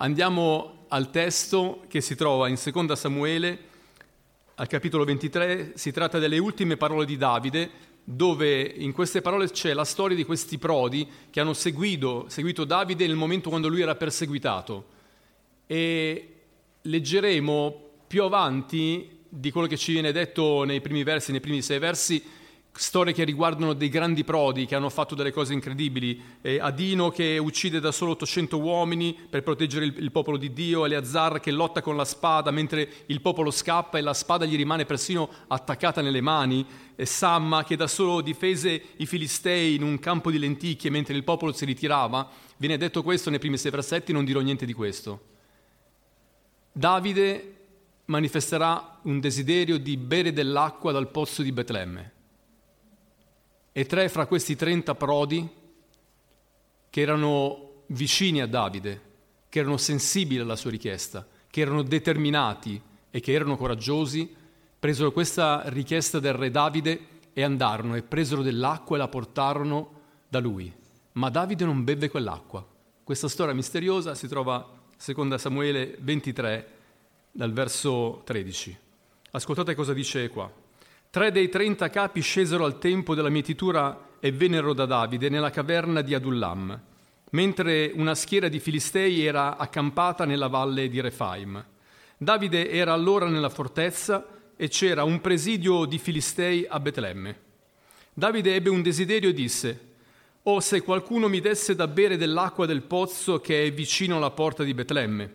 andiamo al testo che si trova in Seconda Samuele, al capitolo 23, si tratta delle ultime parole di Davide, dove in queste parole c'è la storia di questi prodi che hanno seguito, seguito Davide nel momento quando lui era perseguitato. E leggeremo più avanti di quello che ci viene detto nei primi versi, nei primi sei versi, storie che riguardano dei grandi prodi che hanno fatto delle cose incredibili. Eh, Adino che uccide da solo 800 uomini per proteggere il, il, popolo di Dio, Eleazar che lotta con la spada mentre il popolo scappa e la spada gli rimane persino attaccata nelle mani, e Samma che da solo difese i filistei in un campo di lenticchie mentre il popolo si ritirava. Viene detto questo nei primi sei versetti, non dirò niente di questo. Davide manifesterà un desiderio di bere dell'acqua dal pozzo di Betlemme e tre fra questi trenta prodi che erano vicini a Davide, che erano sensibili alla sua richiesta, che erano determinati e che erano coraggiosi, presero questa richiesta del re Davide e andarono e presero dell'acqua e la portarono da lui. Ma Davide non beve quell'acqua. Questa storia misteriosa si trova seconda Samuele 23 dal verso 13. Ascoltate cosa dice qua. Tre dei trenta capi scesero al tempo della mietitura e vennero da Davide nella caverna di Adullam, mentre una schiera di Filistei era accampata nella valle di Refaim. Davide era allora nella fortezza e c'era un presidio di Filistei a Betlemme. Davide ebbe un desiderio e disse, Oh, se qualcuno mi desse da bere dell'acqua del pozzo che è vicino alla porta di Betlemme.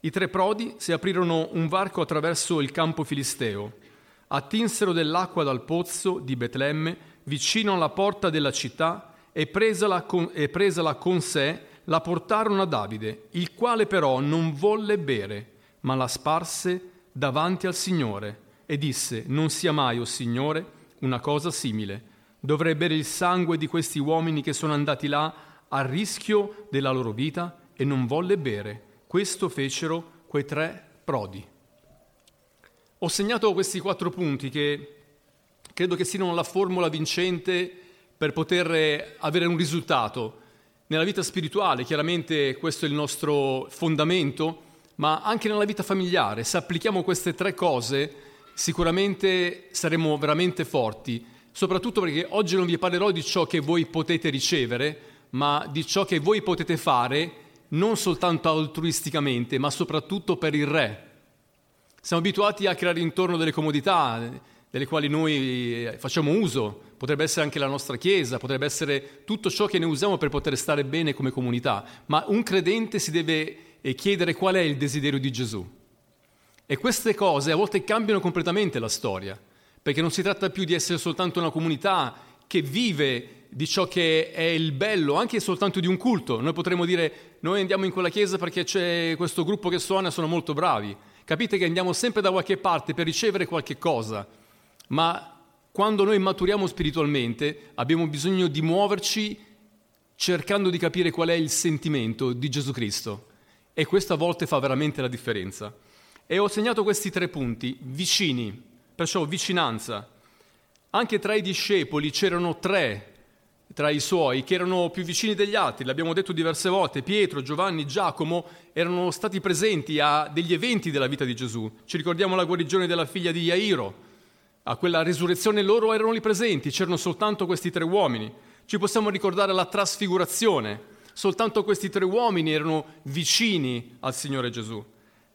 I tre prodi si aprirono un varco attraverso il campo filisteo attinsero dell'acqua dal pozzo di Betlemme vicino alla porta della città e presala con, e presala con sé la portarono a Davide, il quale però non volle bere, ma la sparse davanti al Signore e disse, non sia mai, o oh Signore, una cosa simile. Dovrei bere il sangue di questi uomini che sono andati là a rischio della loro vita e non volle bere. Questo fecero quei tre prodi. Ho segnato questi quattro punti che credo che siano la formula vincente per poter avere un risultato. Nella vita spirituale, chiaramente questo è il nostro fondamento, ma anche nella vita familiare. Se applichiamo queste tre cose, sicuramente saremo veramente forti, soprattutto perché oggi non vi parlerò di ciò che voi potete ricevere, ma di ciò che voi potete fare non soltanto altruisticamente, ma soprattutto per il Re, siamo abituati a creare intorno delle comodità delle quali noi eh, facciamo uso, potrebbe essere anche la nostra Chiesa, potrebbe essere tutto ciò che ne usiamo per poter stare bene come comunità, ma un credente si deve eh, chiedere qual è il desiderio di Gesù. E queste cose a volte cambiano completamente la storia, perché non si tratta più di essere soltanto una comunità che vive di ciò che è il bello, anche soltanto di un culto. Noi potremmo dire, noi andiamo in quella chiesa perché c'è questo gruppo che suona e sono molto bravi. Capite che andiamo sempre da qualche parte per ricevere qualche cosa, ma quando noi maturiamo spiritualmente abbiamo bisogno di muoverci cercando di capire qual è il sentimento di Gesù Cristo e questo a volte fa veramente la differenza. E ho segnato questi tre punti, vicini, perciò vicinanza. Anche tra i discepoli c'erano tre tra i suoi che erano più vicini degli altri, l'abbiamo detto diverse volte, Pietro, Giovanni, Giacomo erano stati presenti a degli eventi della vita di Gesù. Ci ricordiamo la guarigione della figlia di Jairo, a quella risurrezione loro erano lì presenti, c'erano soltanto questi tre uomini. Ci possiamo ricordare la trasfigurazione, soltanto questi tre uomini erano vicini al Signore Gesù.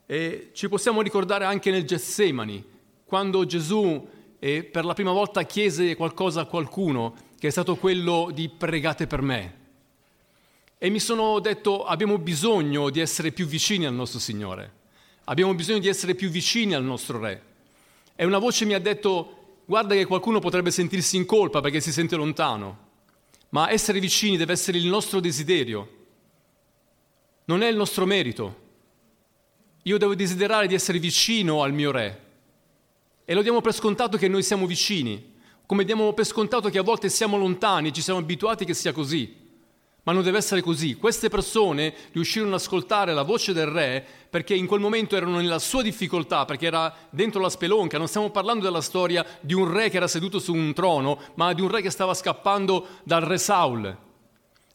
E ci possiamo ricordare anche nel Getsemani, quando Gesù eh, per la prima volta chiese qualcosa a qualcuno che è stato quello di pregate per me. E mi sono detto abbiamo bisogno di essere più vicini al nostro Signore, abbiamo bisogno di essere più vicini al nostro Re. E una voce mi ha detto guarda che qualcuno potrebbe sentirsi in colpa perché si sente lontano, ma essere vicini deve essere il nostro desiderio, non è il nostro merito. Io devo desiderare di essere vicino al mio Re e lo diamo per scontato che noi siamo vicini come diamo per scontato che a volte siamo lontani e ci siamo abituati che sia così. Ma non deve essere così. Queste persone riuscirono ad ascoltare la voce del re perché in quel momento erano nella sua difficoltà, perché era dentro la spelonca. Non stiamo parlando della storia di un re che era seduto su un trono, ma di un re che stava scappando dal re Saul.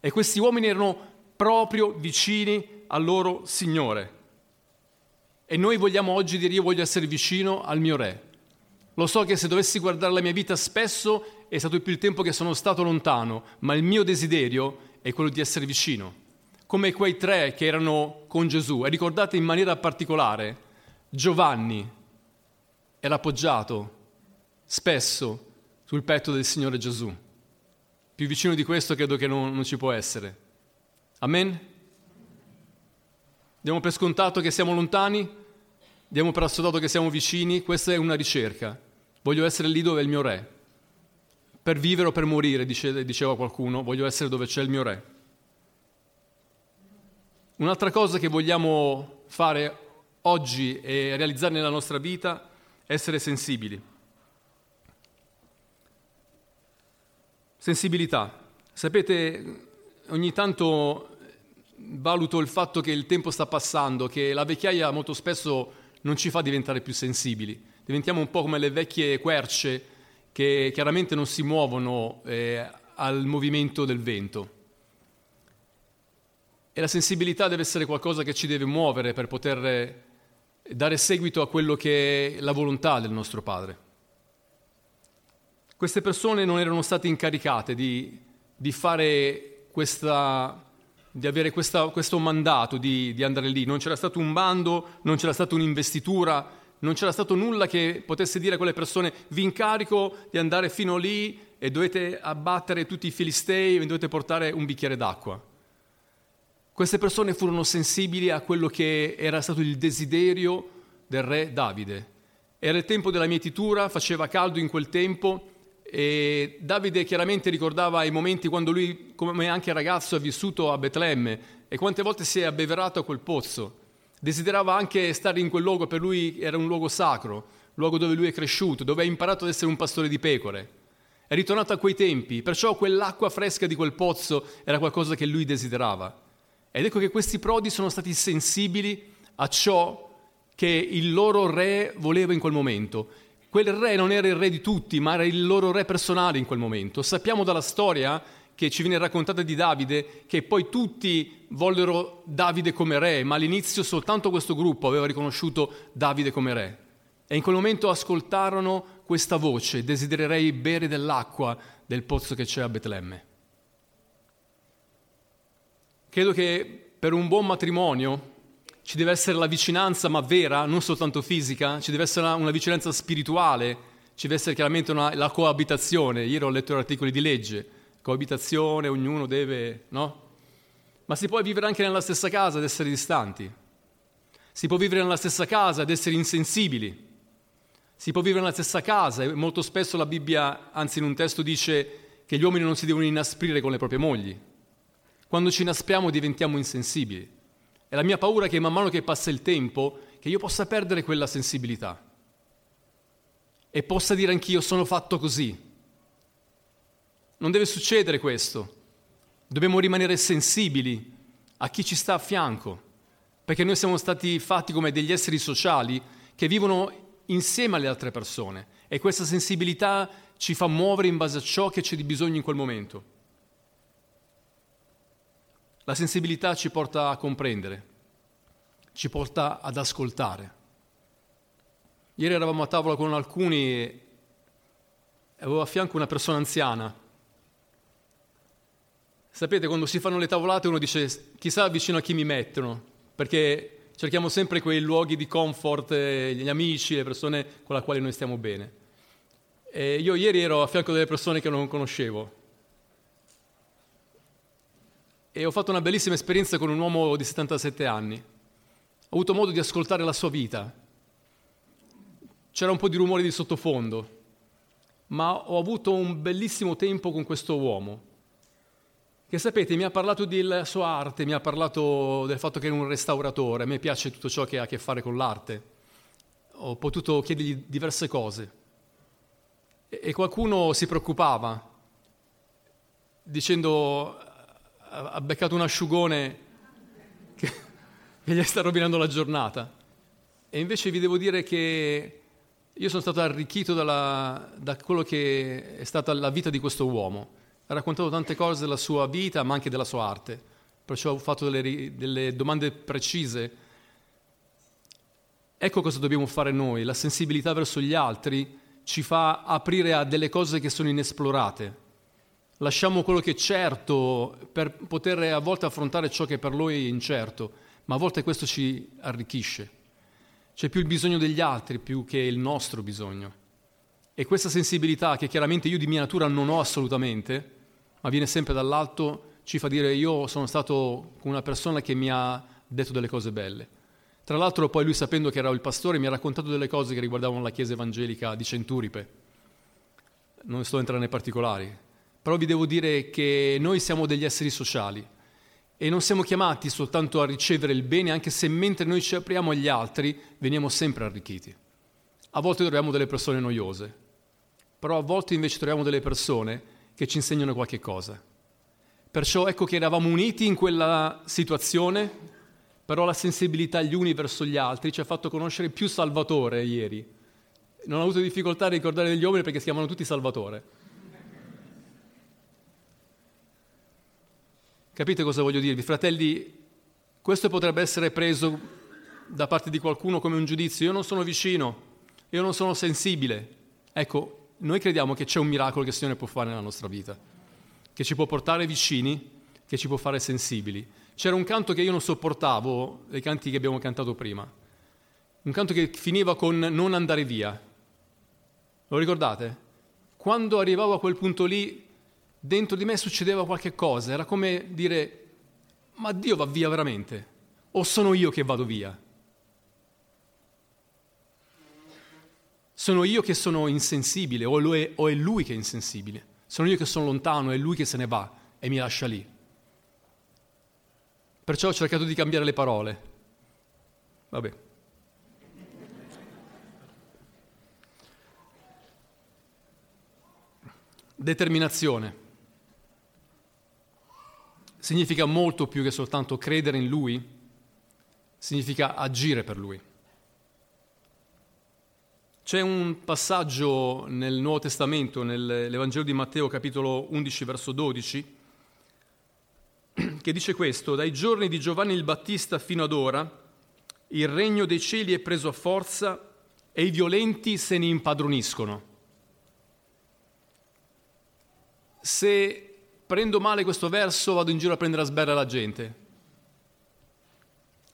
E questi uomini erano proprio vicini al loro Signore. E noi vogliamo oggi dire io voglio essere vicino al mio Re. Lo so che se dovessi guardare la mia vita spesso è stato più il tempo che sono stato lontano, ma il mio desiderio è quello di essere vicino. Come quei tre che erano con Gesù. E ricordate in maniera particolare, Giovanni era appoggiato spesso sul petto del Signore Gesù. Più vicino di questo credo che non, non ci può essere. Amen? Diamo per scontato che siamo lontani? Diamo per assodato che siamo vicini? Questa è una ricerca. Voglio essere lì dove è il mio re. Per vivere o per morire, dice, diceva qualcuno, voglio essere dove c'è il mio re. Un'altra cosa che vogliamo fare oggi e realizzare nella nostra vita è essere sensibili. Sensibilità. Sapete, ogni tanto valuto il fatto che il tempo sta passando, che la vecchiaia molto spesso non ci fa diventare più sensibili. Diventiamo un po' come le vecchie querce che chiaramente non si muovono eh, al movimento del vento. E la sensibilità deve essere qualcosa che ci deve muovere per poter dare seguito a quello che è la volontà del nostro Padre. Queste persone non erano state incaricate di, di fare questa di avere questa, questo mandato di, di, andare lì. Non c'era stato un bando, non c'era stata un'investitura, non c'era stato nulla che potesse dire a quelle persone vi incarico di andare fino lì e dovete abbattere tutti i filistei e dovete portare un bicchiere d'acqua. Queste persone furono sensibili a quello che era stato il desiderio del re Davide. Era il tempo della mietitura, faceva caldo in quel tempo e Davide chiaramente ricordava i momenti quando lui, come anche ragazzo, ha vissuto a Betlemme e quante volte si è abbeverato a quel pozzo. Desiderava anche stare in quel luogo, per lui era un luogo sacro, luogo dove lui è cresciuto, dove ha imparato ad essere un pastore di pecore. È ritornato a quei tempi, perciò quell'acqua fresca di quel pozzo era qualcosa che lui desiderava. Ed ecco che questi prodi sono stati sensibili a ciò che il loro re voleva in quel momento Quel re non era il re di tutti, ma era il loro re personale in quel momento. Sappiamo dalla storia che ci viene raccontata di Davide che poi tutti vollero Davide come re, ma all'inizio soltanto questo gruppo aveva riconosciuto Davide come re. E in quel momento ascoltarono questa voce, desidererei bere dell'acqua del pozzo che c'è a Betlemme. Credo che per un buon matrimonio ci deve essere la vicinanza, ma vera, non soltanto fisica, ci deve essere una vicinanza spirituale, ci deve essere chiaramente una, la coabitazione. Ieri ho letto articoli di legge, coabitazione, ognuno deve, no? Ma si può vivere anche nella stessa casa ed essere distanti. Si può vivere nella stessa casa ed essere insensibili. Si può vivere nella stessa casa e molto spesso la Bibbia, anzi in un testo dice che gli uomini non si devono inasprire con le proprie mogli. Quando ci inaspriamo diventiamo insensibili. E la mia paura è che man mano che passa il tempo, che io possa perdere quella sensibilità e possa dire anch'io sono fatto così. Non deve succedere questo. Dobbiamo rimanere sensibili a chi ci sta a fianco, perché noi siamo stati fatti come degli esseri sociali che vivono insieme alle altre persone e questa sensibilità ci fa muovere in base a ciò che c'è di bisogno in quel momento. La sensibilità ci porta a comprendere, ci porta ad ascoltare. Ieri eravamo a tavola con alcuni e avevo a fianco una persona anziana. Sapete, quando si fanno le tavolate uno dice chissà vicino a chi mi mettono, perché cerchiamo sempre quei luoghi di comfort, eh, gli amici, le persone con le quali noi stiamo bene. E io ieri ero a fianco delle persone che non conoscevo e ho fatto una bellissima esperienza con un uomo di 77 anni. Ho avuto modo di ascoltare la sua vita. C'era un po' di rumore di sottofondo, ma ho avuto un bellissimo tempo con questo uomo, che sapete mi ha parlato della sua arte, mi ha parlato del fatto che era un restauratore, a me piace tutto ciò che ha a che fare con l'arte. Ho potuto chiedergli diverse cose. E qualcuno si preoccupava, dicendo ha beccato un asciugone che, che gli sta rovinando la giornata. E invece vi devo dire che io sono stato arricchito dalla, da quello che è stata la vita di questo uomo. Ha raccontato tante cose della sua vita, ma anche della sua arte. perciò ho fatto delle, delle domande precise. Ecco cosa dobbiamo fare noi, la sensibilità verso gli altri ci fa aprire a delle cose che sono inesplorate. Lasciamo quello che è certo per poter a volte affrontare ciò che per noi è incerto, ma a volte questo ci arricchisce. C'è più il bisogno degli altri più che il nostro bisogno. E questa sensibilità, che chiaramente io di mia natura non ho assolutamente, ma viene sempre dall'alto, ci fa dire io sono stato una persona che mi ha detto delle cose belle. Tra l'altro poi lui sapendo che era il pastore mi ha raccontato delle cose che riguardavano la chiesa evangelica di Centuripe. Non sto entrando nei particolari, però vi devo dire che noi siamo degli esseri sociali e non siamo chiamati soltanto a ricevere il bene, anche se mentre noi ci apriamo agli altri veniamo sempre arricchiti. A volte troviamo delle persone noiose, però a volte invece troviamo delle persone che ci insegnano qualche cosa. Perciò ecco che eravamo uniti in quella situazione, però la sensibilità gli uni verso gli altri ci ha fatto conoscere più Salvatore ieri. Non ho avuto difficoltà a ricordare degli uomini perché si chiamano tutti Salvatore. Capite cosa voglio dirvi? Fratelli, questo potrebbe essere preso da parte di qualcuno come un giudizio. Io non sono vicino, io non sono sensibile. Ecco, noi crediamo che c'è un miracolo che il Signore può fare nella nostra vita, che ci può portare vicini, che ci può fare sensibili. C'era un canto che io non sopportavo, dei canti che abbiamo cantato prima. Un canto che finiva con non andare via. Lo ricordate? Quando arrivavo a quel punto lì, dentro di me succedeva qualche cosa. Era come dire, ma Dio va via veramente? O sono io che vado via? Sono io che sono insensibile o è, o è lui che è insensibile? Sono io che sono lontano, è lui che se ne va e mi lascia lì. Perciò ho cercato di cambiare le parole. Vabbè. Determinazione. Significa molto più che soltanto credere in Lui, significa agire per Lui. C'è un passaggio nel Nuovo Testamento, nell'Evangelo di Matteo capitolo 11 verso 12, che dice questo, dai giorni di Giovanni il Battista fino ad ora, il regno dei cieli è preso a forza e i violenti se ne impadroniscono. Se prendo male questo verso vado in giro a prendere a sberra la gente,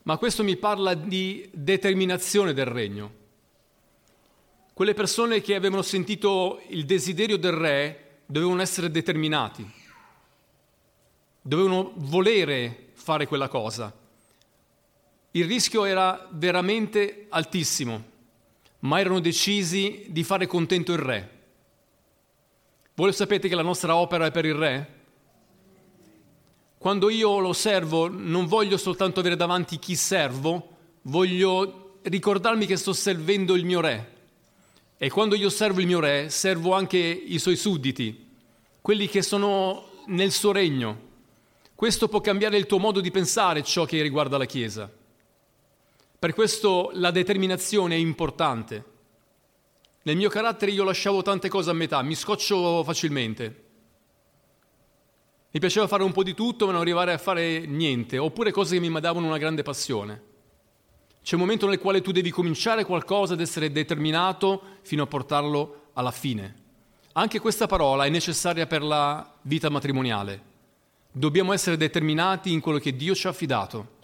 ma questo mi parla di determinazione del regno. Quelle persone che avevano sentito il desiderio del re dovevano essere determinati dovevano volere fare quella cosa. Il rischio era veramente altissimo, ma erano decisi di fare contento il re. Voi sapete che la nostra opera è per il re? Quando io lo servo non voglio soltanto avere davanti chi servo, voglio ricordarmi che sto servendo il mio re. E quando io servo il mio re, servo anche i suoi sudditi, quelli che sono nel suo regno. Questo può cambiare il tuo modo di pensare ciò che riguarda la Chiesa. Per questo la determinazione è importante. Nel mio carattere io lasciavo tante cose a metà, mi scoccio facilmente. Mi piaceva fare un po' di tutto ma non arrivare a fare niente, oppure cose che mi davano una grande passione. C'è un momento nel quale tu devi cominciare qualcosa ed essere determinato fino a portarlo alla fine. Anche questa parola è necessaria per la vita matrimoniale. Dobbiamo essere determinati in quello che Dio ci ha affidato,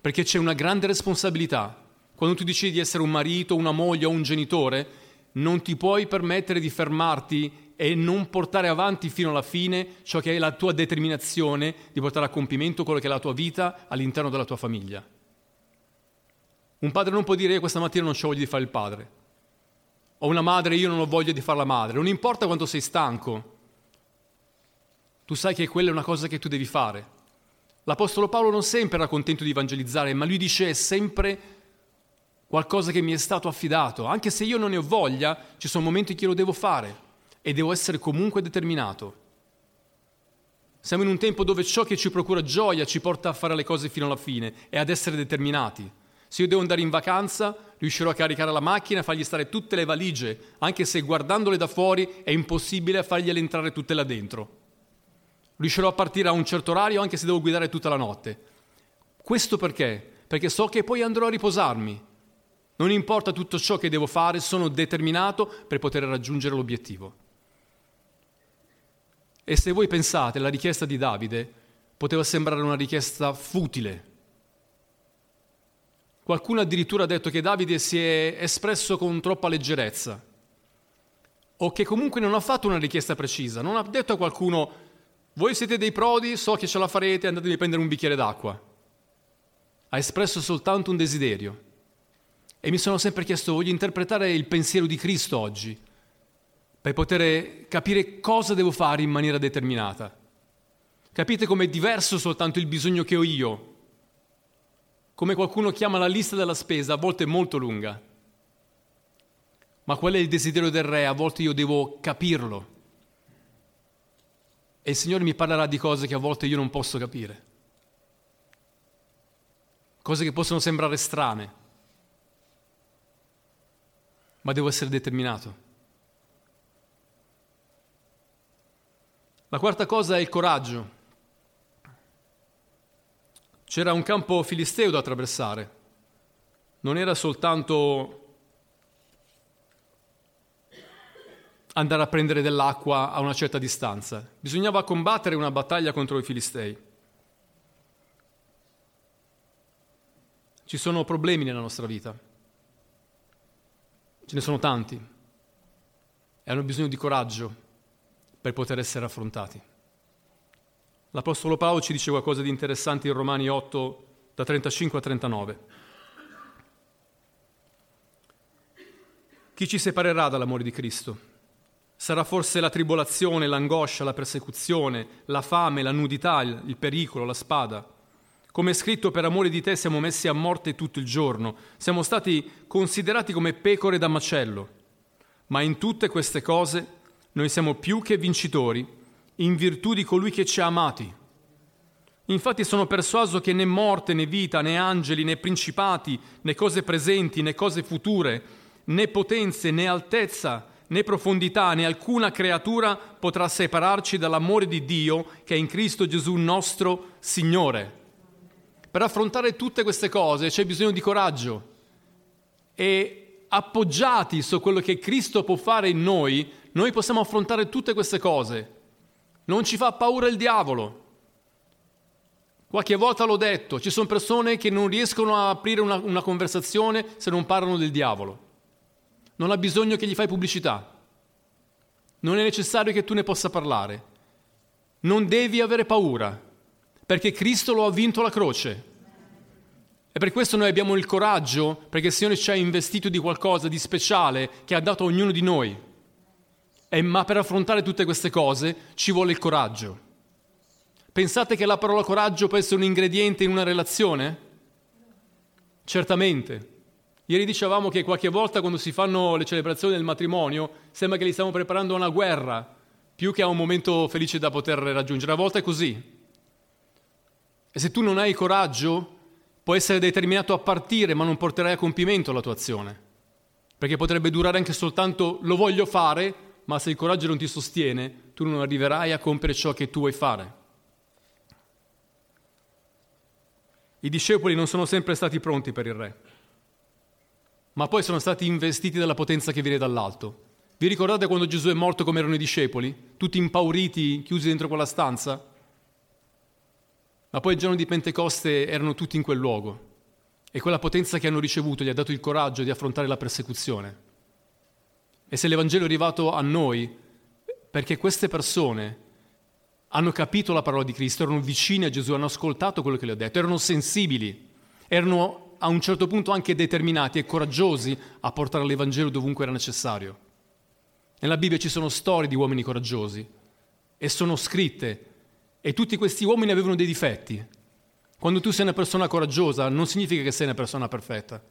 perché c'è una grande responsabilità. Quando tu decidi di essere un marito, una moglie o un genitore, non ti puoi permettere di fermarti e non portare avanti fino alla fine ciò che è la tua determinazione di portare a compimento quello che è la tua vita all'interno della tua famiglia. Un padre non può dire io questa mattina non ho voglia di fare il padre, o una madre io non ho voglia di fare la madre, non importa quanto sei stanco, tu sai che quella è una cosa che tu devi fare. L'Apostolo Paolo non sempre era contento di evangelizzare, ma lui dice è sempre qualcosa che mi è stato affidato. Anche se io non ne ho voglia, ci sono momenti cui lo devo fare e devo essere comunque determinato. Siamo in un tempo dove ciò che ci procura gioia ci porta a fare le cose fino alla fine e ad essere determinati. Se io devo andare in vacanza, riuscirò a caricare la macchina e fargli stare tutte le valigie, anche se guardandole da fuori è impossibile fargliele entrare tutte là dentro Riuscirò a partire a un certo orario anche se devo guidare tutta la notte. Questo perché? Perché so che poi andrò a riposarmi. Non importa tutto ciò che devo fare, sono determinato per poter raggiungere l'obiettivo. E se voi pensate, la richiesta di Davide poteva sembrare una richiesta futile. Qualcuno addirittura ha detto che Davide si è espresso con troppa leggerezza o che comunque non ha fatto una richiesta precisa, non ha detto a qualcuno voi siete dei prodi, so che ce la farete, andatevi a prendere un bicchiere d'acqua. Ha espresso soltanto un desiderio. E mi sono sempre chiesto, voglio interpretare il pensiero di Cristo oggi, per poter capire cosa devo fare in maniera determinata. Capite com'è diverso soltanto il bisogno che ho io? Come qualcuno chiama la lista della spesa, a volte molto lunga. Ma qual è il desiderio del re? A volte io devo capirlo. E il Signore mi parlerà di cose che a volte io non posso capire. Cose che possono sembrare strane. Ma devo essere determinato. La quarta cosa è il coraggio. C'era un campo filisteo da attraversare. Non era soltanto andare a prendere dell'acqua a una certa distanza. Bisognava combattere una battaglia contro i filistei. Ci sono problemi nella nostra vita, ce ne sono tanti e hanno bisogno di coraggio per poter essere affrontati. L'Apostolo Paolo ci dice qualcosa di interessante in Romani 8, da 35 a 39. Chi ci separerà dall'amore di Cristo? Sarà forse la tribolazione, l'angoscia, la persecuzione, la fame, la nudità, il pericolo, la spada. Come è scritto, per amore di te siamo messi a morte tutto il giorno, siamo stati considerati come pecore da macello. Ma in tutte queste cose noi siamo più che vincitori, in virtù di colui che ci ha amati. Infatti sono persuaso che né morte, né vita, né angeli, né principati, né cose presenti, né cose future, né potenze, né altezza, né profondità né alcuna creatura potrà separarci dall'amore di Dio che è in Cristo Gesù nostro Signore. Per affrontare tutte queste cose c'è bisogno di coraggio e appoggiati su quello che Cristo può fare in noi, noi possiamo affrontare tutte queste cose. Non ci fa paura il diavolo. Qualche volta l'ho detto, ci sono persone che non riescono a aprire una, una conversazione se non parlano del diavolo non ha bisogno che gli fai pubblicità. Non è necessario che tu ne possa parlare. Non devi avere paura, perché Cristo lo ha vinto la croce. E per questo noi abbiamo il coraggio, perché il Signore ci ha investito di qualcosa di speciale che ha dato a ognuno di noi. E, ma per affrontare tutte queste cose ci vuole il coraggio. Pensate che la parola coraggio può essere un ingrediente in una relazione? Certamente. Ieri dicevamo che qualche volta quando si fanno le celebrazioni del matrimonio sembra che li stiamo preparando a una guerra più che a un momento felice da poter raggiungere. A volte è così. E se tu non hai coraggio, puoi essere determinato a partire, ma non porterai a compimento la tua azione. Perché potrebbe durare anche soltanto lo voglio fare, ma se il coraggio non ti sostiene, tu non arriverai a compiere ciò che tu vuoi fare. I discepoli non sono sempre stati pronti per il re ma poi sono stati investiti dalla potenza che viene dall'alto. Vi ricordate quando Gesù è morto come erano i discepoli? Tutti impauriti, chiusi dentro quella stanza? Ma poi il giorno di Pentecoste erano tutti in quel luogo e quella potenza che hanno ricevuto gli ha dato il coraggio di affrontare la persecuzione. E se l'Evangelo è arrivato a noi, perché queste persone hanno capito la parola di Cristo, erano vicine a Gesù, hanno ascoltato quello che gli ha detto, erano sensibili, erano a un certo punto anche determinati e coraggiosi a portare l'Evangelo dovunque era necessario. Nella Bibbia ci sono storie di uomini coraggiosi e sono scritte e tutti questi uomini avevano dei difetti. Quando tu sei una persona coraggiosa non significa che sei una persona perfetta.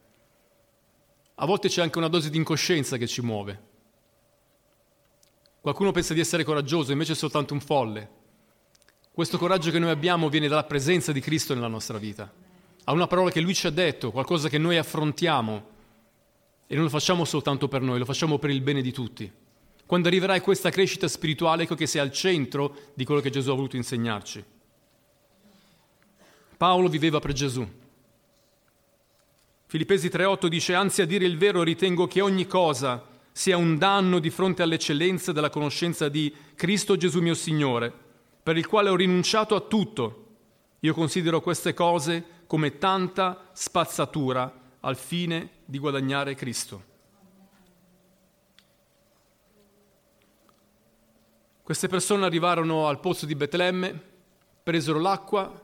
A volte c'è anche una dose di incoscienza che ci muove. Qualcuno pensa di essere coraggioso, invece è soltanto un folle. Questo coraggio che noi abbiamo viene dalla presenza di Cristo nella nostra vita a una parola che Lui ci ha detto, qualcosa che noi affrontiamo e non lo facciamo soltanto per noi, lo facciamo per il bene di tutti. quando arriverai a questa crescita spirituale, ecco che sei al centro di quello che Gesù ha voluto insegnarci. Paolo viveva per Gesù. Filippesi 3:8 dice, anzi a dire il vero ritengo che ogni cosa sia un danno di fronte all'eccellenza della conoscenza di Cristo Gesù mio Signore, per il quale ho rinunciato a tutto. Io considero queste cose come tanta spazzatura al fine di guadagnare Cristo. Queste persone arrivarono al pozzo di Betlemme, presero l'acqua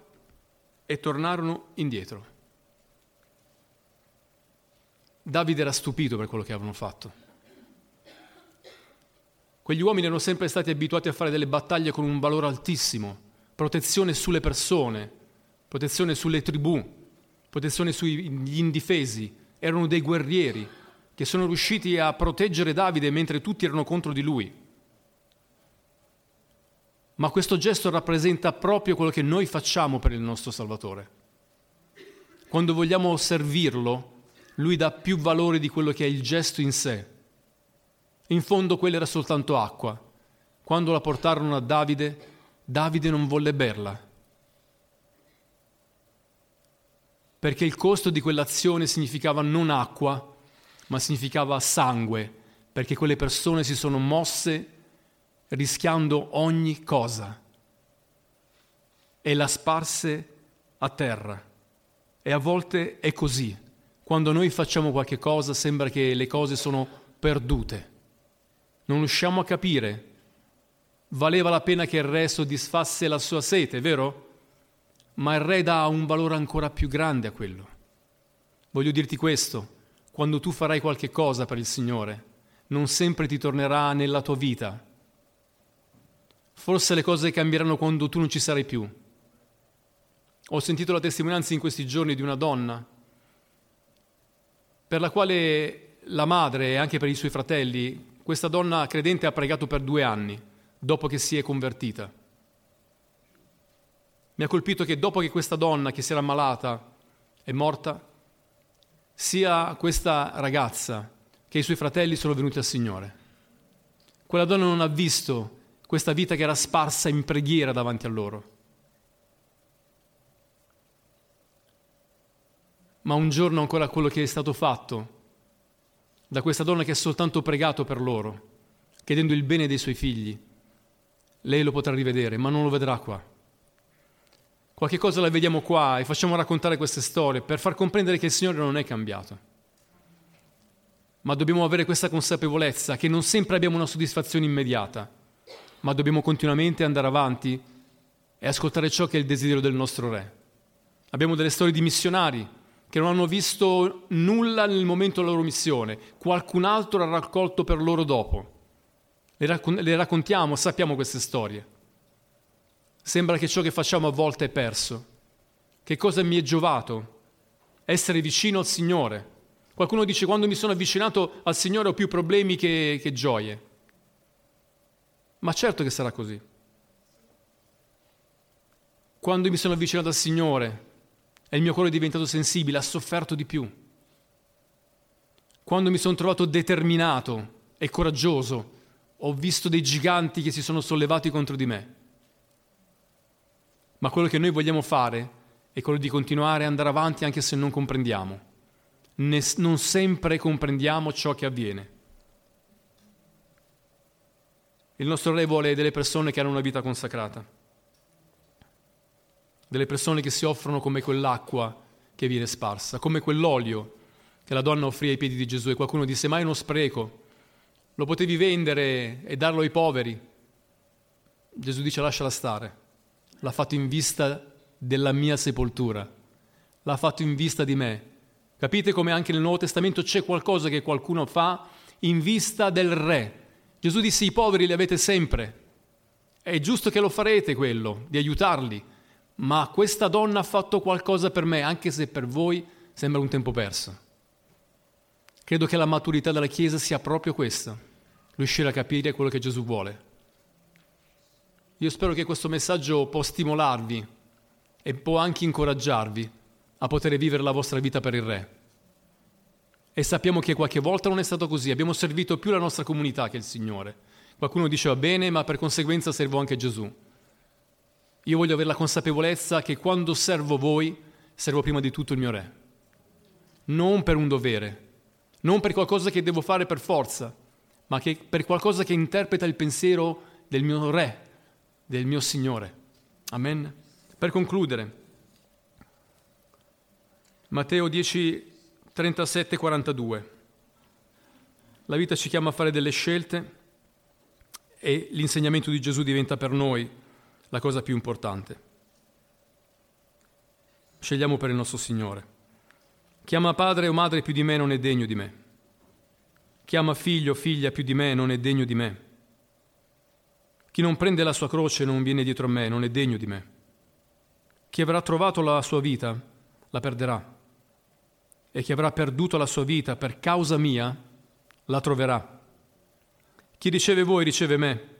e tornarono indietro. Davide era stupito per quello che avevano fatto. Quegli uomini erano sempre stati abituati a fare delle battaglie con un valore altissimo, protezione sulle persone, protezione sulle tribù, protezione sugli indifesi. Erano dei guerrieri che sono riusciti a proteggere Davide mentre tutti erano contro di lui. Ma questo gesto rappresenta proprio quello che noi facciamo per il nostro Salvatore. Quando vogliamo servirlo, lui dà più valore di quello che è il gesto in sé. In fondo quella era soltanto acqua. Quando la portarono a Davide, Davide non volle berla. Perché il costo di quell'azione significava non acqua, ma significava sangue, perché quelle persone si sono mosse rischiando ogni cosa e la sparse a terra. E a volte è così. Quando noi facciamo qualche cosa sembra che le cose sono perdute. Non riusciamo a capire. Valeva la pena che il re soddisfasse la sua sete, vero? Ma il re dà un valore ancora più grande a quello. Voglio dirti questo, quando tu farai qualche cosa per il Signore, non sempre ti tornerà nella tua vita Forse le cose cambieranno quando tu non ci sarai più. Ho sentito la testimonianza in questi giorni di una donna per la quale la madre e anche per i suoi fratelli, questa donna credente ha pregato per due anni dopo che si è convertita. Mi ha colpito che dopo che questa donna che si era ammalata è morta, sia questa ragazza che i suoi fratelli sono venuti al Signore. Quella donna non ha visto questa vita che era sparsa in preghiera davanti a loro. Ma un giorno ancora quello che è stato fatto da questa donna che ha soltanto pregato per loro, chiedendo il bene dei suoi figli, lei lo potrà rivedere, ma non lo vedrà qua. Qualche cosa la vediamo qua e facciamo raccontare queste storie per far comprendere che il Signore non è cambiato. Ma dobbiamo avere questa consapevolezza che non sempre abbiamo una soddisfazione immediata ma dobbiamo continuamente andare avanti e ascoltare ciò che è il desiderio del nostro Re. Abbiamo delle storie di missionari che non hanno visto nulla nel momento della loro missione, qualcun altro ha raccolto per loro dopo. Le, raccon- le raccontiamo, sappiamo queste storie. Sembra che ciò che facciamo a volte è perso. Che cosa mi è giovato? Essere vicino al Signore. Qualcuno dice quando mi sono avvicinato al Signore ho più problemi che, che gioie. Ma certo che sarà così. Quando mi sono avvicinato al Signore e il mio cuore è diventato sensibile, ha sofferto di più. Quando mi sono trovato determinato e coraggioso, ho visto dei giganti che si sono sollevati contro di me. Ma quello che noi vogliamo fare è quello di continuare ad andare avanti anche se non comprendiamo. Ne, non sempre comprendiamo ciò che avviene. Il nostro Re vuole delle persone che hanno una vita consacrata, delle persone che si offrono come quell'acqua che viene sparsa, come quell'olio che la donna offrì ai piedi di Gesù e qualcuno disse ma è uno spreco, lo potevi vendere e darlo ai poveri. Gesù dice lasciala stare, l'ha fatto in vista della mia sepoltura, l'ha fatto in vista di me. Capite come anche nel Nuovo Testamento c'è qualcosa che qualcuno fa in vista del Re, Gesù disse i poveri li avete sempre. È giusto che lo farete quello, di aiutarli, ma questa donna ha fatto qualcosa per me, anche se per voi sembra un tempo perso. Credo che la maturità della Chiesa sia proprio questa, riuscire a capire quello che Gesù vuole. Io spero che questo messaggio può stimolarvi e può anche incoraggiarvi a poter vivere la vostra vita per il Re. E sappiamo che qualche volta non è stato così, abbiamo servito più la nostra comunità che il Signore. Qualcuno diceva bene, ma per conseguenza servo anche Gesù. Io voglio avere la consapevolezza che quando servo voi, servo prima di tutto il mio Re. Non per un dovere, non per qualcosa che devo fare per forza, ma per qualcosa che interpreta il pensiero del mio Re, del mio Signore. Amen. Per concludere, Matteo 10, 37, 42. La vita ci chiama a fare delle scelte e l'insegnamento di Gesù diventa per noi la cosa più importante. Scegliamo per il nostro Signore. Chiama padre o madre più di me non è degno di me. Chiama figlio o figlia più di me non è degno di me. Chi non prende la sua croce non viene dietro a me non è degno di me. Chi avrà trovato la sua vita la perderà e chi avrà perduto la sua vita per causa mia la troverà. Chi riceve voi riceve me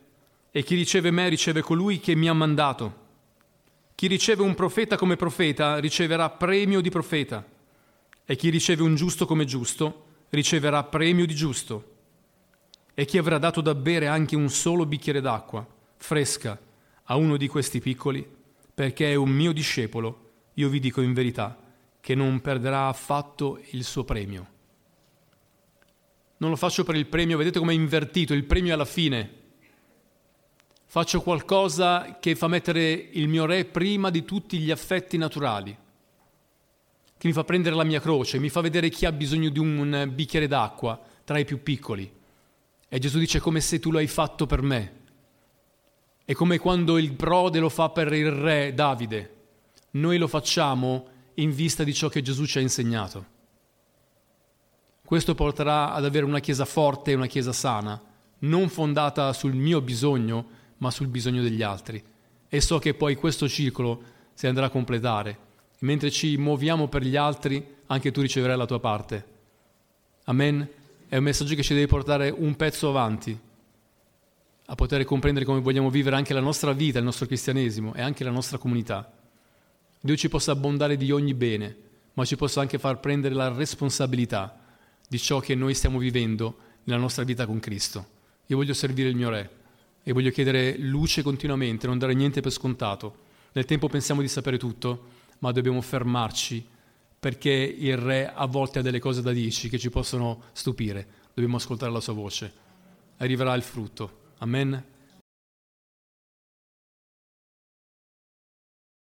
e chi riceve me riceve colui che mi ha mandato. Chi riceve un profeta come profeta riceverà premio di profeta e chi riceve un giusto come giusto riceverà premio di giusto. E chi avrà dato da bere anche un solo bicchiere d'acqua fresca a uno di questi piccoli, perché è un mio discepolo, io vi dico in verità che non perderà affatto il suo premio. Non lo faccio per il premio, vedete come è invertito, il premio è alla fine. Faccio qualcosa che fa mettere il mio re prima di tutti gli affetti naturali, che mi fa prendere la mia croce, mi fa vedere chi ha bisogno di un bicchiere d'acqua tra i più piccoli. E Gesù dice come se tu lo hai fatto per me. È come quando il prode lo fa per il re Davide. Noi lo facciamo in vista di ciò che Gesù ci ha insegnato. Questo porterà ad avere una Chiesa forte e una Chiesa sana, non fondata sul mio bisogno, ma sul bisogno degli altri. E so che poi questo ciclo si andrà a completare. Mentre ci muoviamo per gli altri, anche tu riceverai la tua parte. Amen. È un messaggio che ci deve portare un pezzo avanti, a poter comprendere come vogliamo vivere anche la nostra vita, il nostro cristianesimo e anche la nostra comunità. Dio ci possa abbondare di ogni bene, ma ci possa anche far prendere la responsabilità di ciò che noi stiamo vivendo nella nostra vita con Cristo. Io voglio servire il mio Re e voglio chiedere luce continuamente, non dare niente per scontato. Nel tempo pensiamo di sapere tutto, ma dobbiamo fermarci perché il Re a volte ha delle cose da dirci che ci possono stupire. Dobbiamo ascoltare la sua voce. Arriverà il frutto. Amen.